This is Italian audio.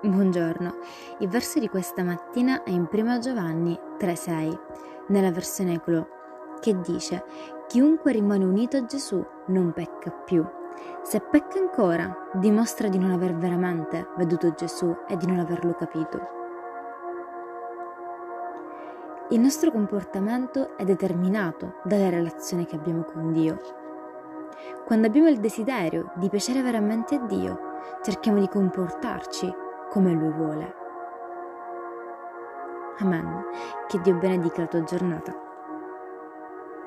Buongiorno, il verso di questa mattina è in 1 Giovanni 3,6, nella versione Eclo, che dice: Chiunque rimane unito a Gesù non pecca più. Se pecca ancora, dimostra di non aver veramente veduto Gesù e di non averlo capito. Il nostro comportamento è determinato dalla relazione che abbiamo con Dio. Quando abbiamo il desiderio di piacere veramente a Dio, cerchiamo di comportarci come Lui vuole. Amen. Che Dio benedica la tua giornata.